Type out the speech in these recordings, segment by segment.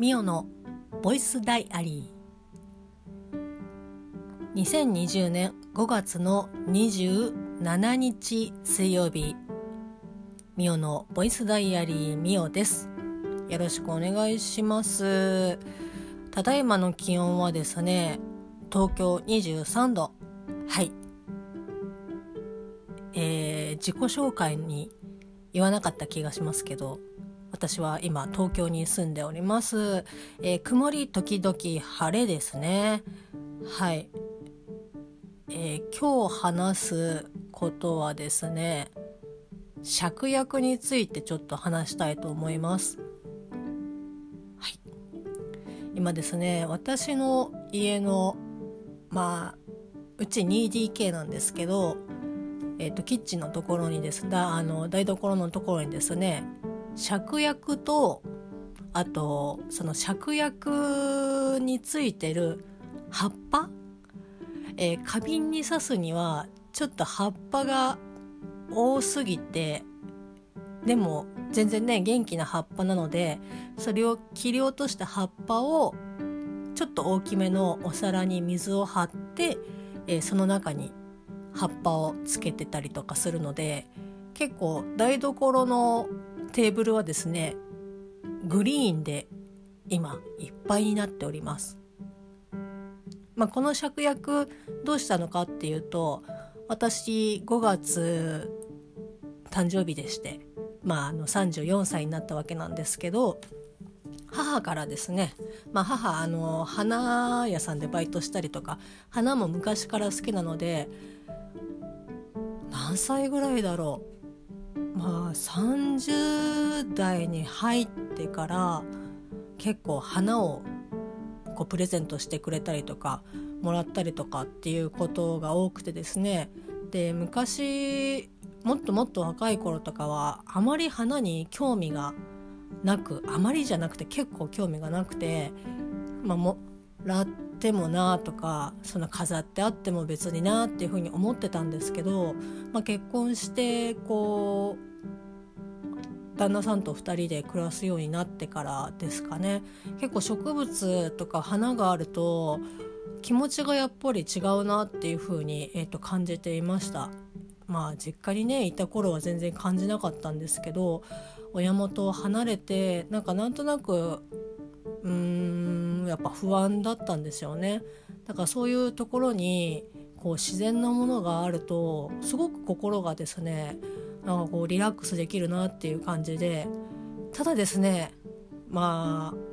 ミオのボイスダイアリー。2020年5月の27日水曜日ミオのボイスダイアリーミオです。よろしくお願いします。ただいまの気温はですね東京23度はい。えー、自己紹介に言わなかった気がしますけど私は今東京に住んでおります、えー、曇り時々晴れですね。はい、えー、今日話すことはですね芍薬についてちょっと話したいと思います。はい。今ですね私の家のまあうち 2DK なんですけどえーと、キッチンのところにですだあの台所のところにですね芍薬とあとその芍薬についてる葉っぱ、えー、花瓶に刺すにはちょっと葉っぱが多すぎてでも全然ね元気な葉っぱなのでそれを切り落とした葉っぱをちょっと大きめのお皿に水を張って、えー、その中に葉っぱをつけてたりとかするので結構台所のテーブルはですねグリーンで今いっぱいになっております。まあ、この芍薬どうしたのかっていうと私5月誕生日でして、まあ、あの34歳になったわけなんですけど母からですね、まあ、母あの花屋さんでバイトしたりとか花も昔から好きなので何歳ぐらいだろうまあ30代に入ってから結構花をこうプレゼントしてくれたりとかもらったりとかっていうことが多くてですね。で昔もっともっと若い頃とかはあまり花に興味がなくあまりじゃなくて結構興味がなくて、まあ、もらってもなとかその飾ってあっても別になっていうふうに思ってたんですけど、まあ、結婚してこう旦那さんと2人で暮らすようになってからですかね結構植物とか花があると気持ちがやっぱり違うなっていうふうに、えー、と感じていました。まあ実家にねいた頃は全然感じなかったんですけど親元を離れてなんかなんとなくうーんやっぱ不安だったんですよね。だからそういうところにこう自然なものがあるとすごく心がですねなんかこうリラックスできるなっていう感じでただですねまあ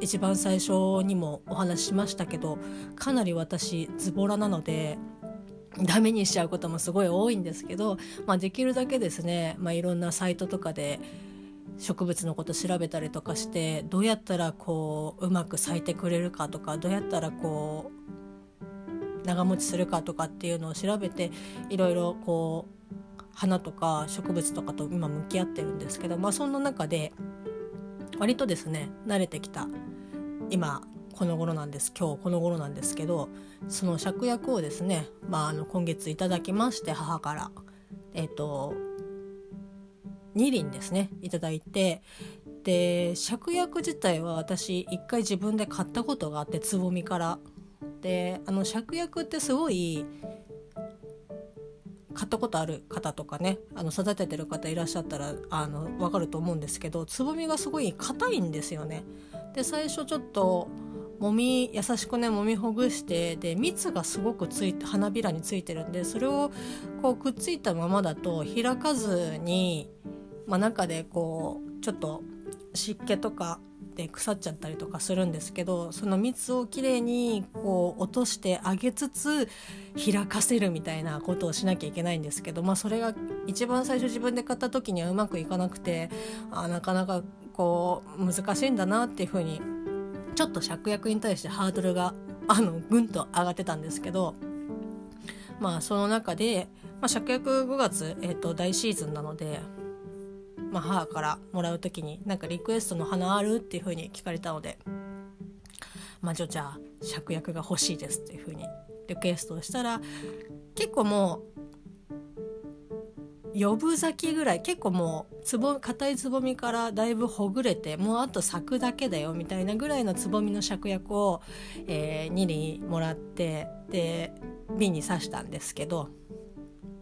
一番最初にもお話ししましたけどかなり私ズボラなのでダメにしちゃうこともすごい多いんですけど、まあ、できるだけですね、まあ、いろんなサイトとかで植物のこと調べたりとかしてどうやったらこううまく咲いてくれるかとかどうやったらこう長持ちするかとかっていうのを調べていろいろこう花とか植物とかと今向き合ってるんですけど、まあ、そんな中で割とですね慣れてきた今この頃なんです今日この頃なんですけどその芍薬をですね、まあ、あの今月いただきまして母から。えっ、と2輪ですねいただいてで芍薬自体は私一回自分で買ったことがあってつぼみからであの芍薬ってすごい買ったことある方とかねあの育ててる方いらっしゃったらあの分かると思うんですけどつぼみがすごい硬いんですよね。で最初ちょっともみ優しくねもみほぐしてで蜜がすごくついて花びらについてるんでそれをこうくっついたままだと開かずにまあ、中でこうちょっと湿気とかで腐っちゃったりとかするんですけどその蜜をきれいにこう落としてあげつつ開かせるみたいなことをしなきゃいけないんですけど、まあ、それが一番最初自分で買った時にはうまくいかなくてあなかなかこう難しいんだなっていうふうにちょっと芍薬に対してハードルがあのぐんと上がってたんですけどまあその中で、まあ、芍薬5月、えー、と大シーズンなのでまあ、母からもらう時になんかリクエストの花あるっていう風に聞かれたので「まあ、じゃあ芍薬が欲しいです」っていう風にリクエストをしたら結構もう四分咲きぐらい結構もうつぼ硬いつぼみからだいぶほぐれてもうあと咲くだけだよみたいなぐらいのつぼみの芍薬を、えー、2輪もらってで瓶に刺したんですけど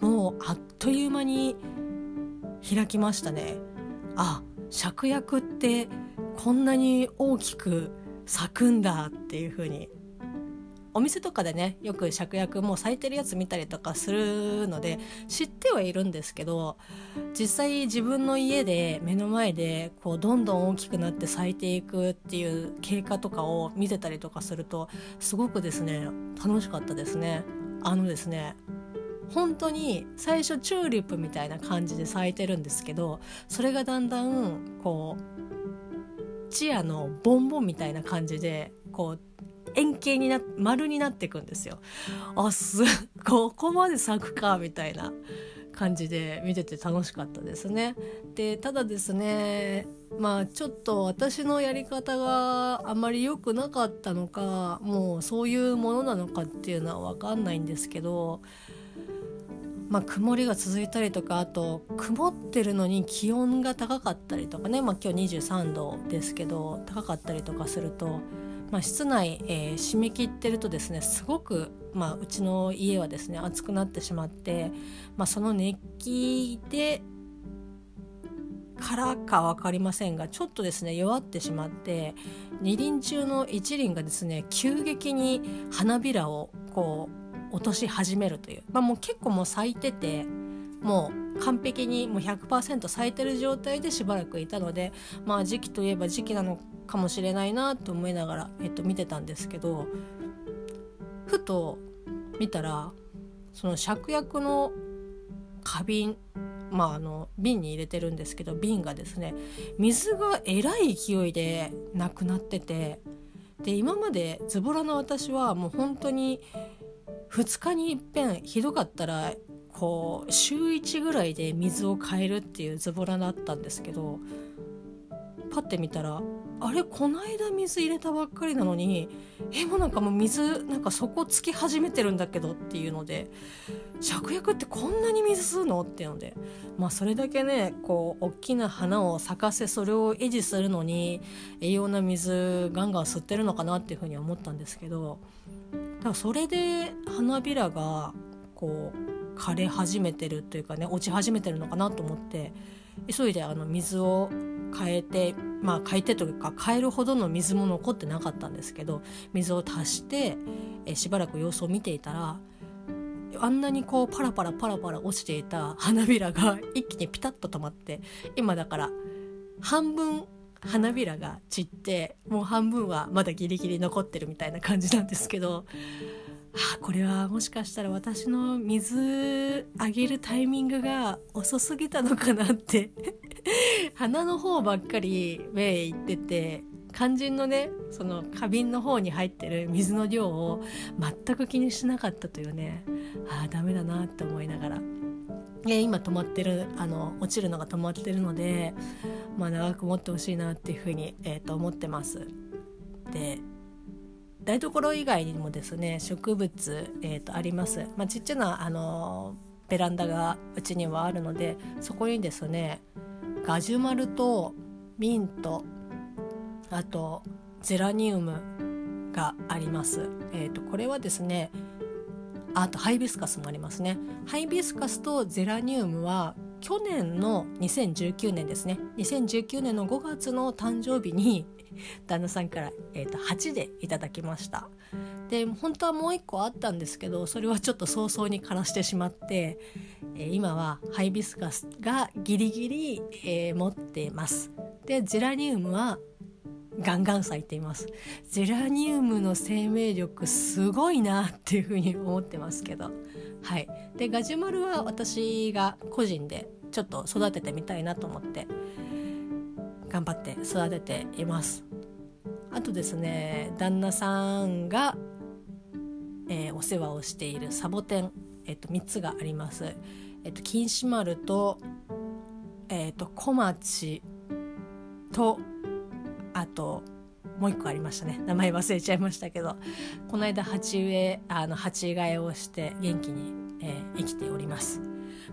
もうあっという間に開きましたね。あ芍薬ってこんなに大きく咲くんだっていう風にお店とかでねよく芍薬もう咲いてるやつ見たりとかするので知ってはいるんですけど実際自分の家で目の前でこうどんどん大きくなって咲いていくっていう経過とかを見てたりとかするとすごくですね楽しかったですね。あのですね本当に最初チューリップみたいな感じで咲いてるんですけどそれがだんだんこうチアのボンボンみたいな感じでこう円形にな丸になっていくんですよ。あす ここまで咲くかみたいな感じで見てて楽しかったですね。でただですねまあちょっと私のやり方があまり良くなかったのかもうそういうものなのかっていうのは分かんないんですけど。まあ、曇りが続いたりとかあと曇ってるのに気温が高かったりとかね、まあ、今日23度ですけど高かったりとかするとまあ、室内、えー、締め切ってるとですねすごく、まあ、うちの家はですね暑くなってしまって、まあ、その熱気でからか分かりませんがちょっとですね弱ってしまって二輪中の一輪がですね急激に花びらをこう落とし始めるという、まあ、もう結構もう咲いててもう完璧にもう100%咲いてる状態でしばらくいたのでまあ時期といえば時期なのかもしれないなと思いながら、えっと、見てたんですけどふと見たらその芍薬の花瓶まああの瓶に入れてるんですけど瓶がですね水がえらい勢いでなくなっててで今までズボラの私はもう本当に2日にいっぺんひどかったらこう週1ぐらいで水を変えるっていうズボラだったんですけどパッて見たらあれこの間水入れたばっかりなのにえもうなんかもう水なんか底つき始めてるんだけどっていうので芍薬ってこんなに水吸うの？っていうのでまあそれだけねこう大きな花を咲かせそれを維持するのに栄養な水ガンガン吸ってるのかなっていうふうに思ったんですけどだからそれで花びらがこう枯れ始めてるというかね落ち始めてるのかなと思って急いであの水を変えてまあ変えてというか変えるほどの水も残ってなかったんですけど水を足してえしばらく様子を見ていたらあんなにこうパラパラパラパラ落ちていた花びらが一気にピタッと止まって今だから半分花びらが散ってもう半分はまだギリギリ残ってるみたいな感じなんですけどあこれはもしかしたら私の水あげるタイミングが遅すぎたのかなって 鼻の方ばっかり目いってて肝心のねその花瓶の方に入ってる水の量を全く気にしなかったというねああダメだなって思いながら。今止まってるあの落ちるのが止まってるので、まあ、長く持ってほしいなっていうふうに、えー、と思ってます。で台所以外にもですね植物、えー、とあります、まあ、ちっちゃなあのベランダがうちにはあるのでそこにですねガジュマルとミントあとゼラニウムがあります。えーと、これはですねあとハイビスカスもありますね。ハイビスカスとゼラニウムは去年の2019年ですね。2019年の5月の誕生日に 旦那さんから、えーと、8でいただきました。で本当はもう1個あったんですけどそれはちょっと早々に枯らしてしまって、えー、今はハイビスカスがギリギリ、えー、持っています。でゼラニウムはガンガン咲いています。ゼラニウムの生命力すごいなっていうふうに思ってますけど。はい。でガジュマルは私が個人でちょっと育ててみたいなと思って頑張って育てています。あとですね旦那さんが、えー、お世話をしているサボテン、えー、と3つがあります、えー、と金糸丸と,、えー、と小町とあともう一個ありましたね。名前忘れちゃいましたけどこの間鉢植えあの鉢替えをして元気に、えー、生きております。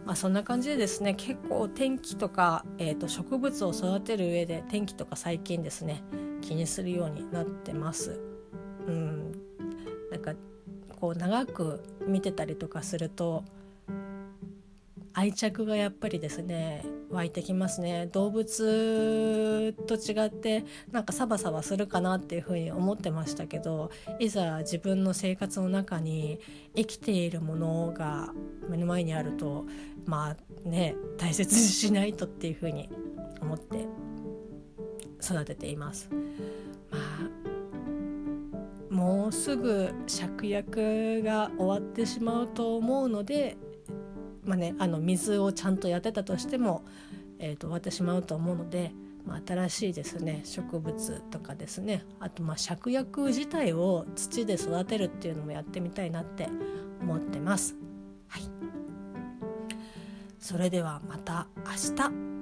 まあ、そんな感じでですね結構天気とか、えー、と植物を育てる上で天気とか最近ですね気にするようになってます。うん、なんかこう長く見てたりとかすると愛着がやっぱりですね湧いてきますね動物と違ってなんかサバサバするかなっていうふうに思ってましたけどいざ自分の生活の中に生きているものが目の前にあるとまあね大切にしないとっていうふうに思って育てています。まあもうすぐ芍薬が終わってしまうと思うのでまあね、あの水をちゃんとやってたとしても、えー、と終わってしまうと思うので、まあ、新しいですね植物とかですねあとまあ芍薬自体を土で育てるっていうのもやってみたいなって思ってます。はい、それではまた明日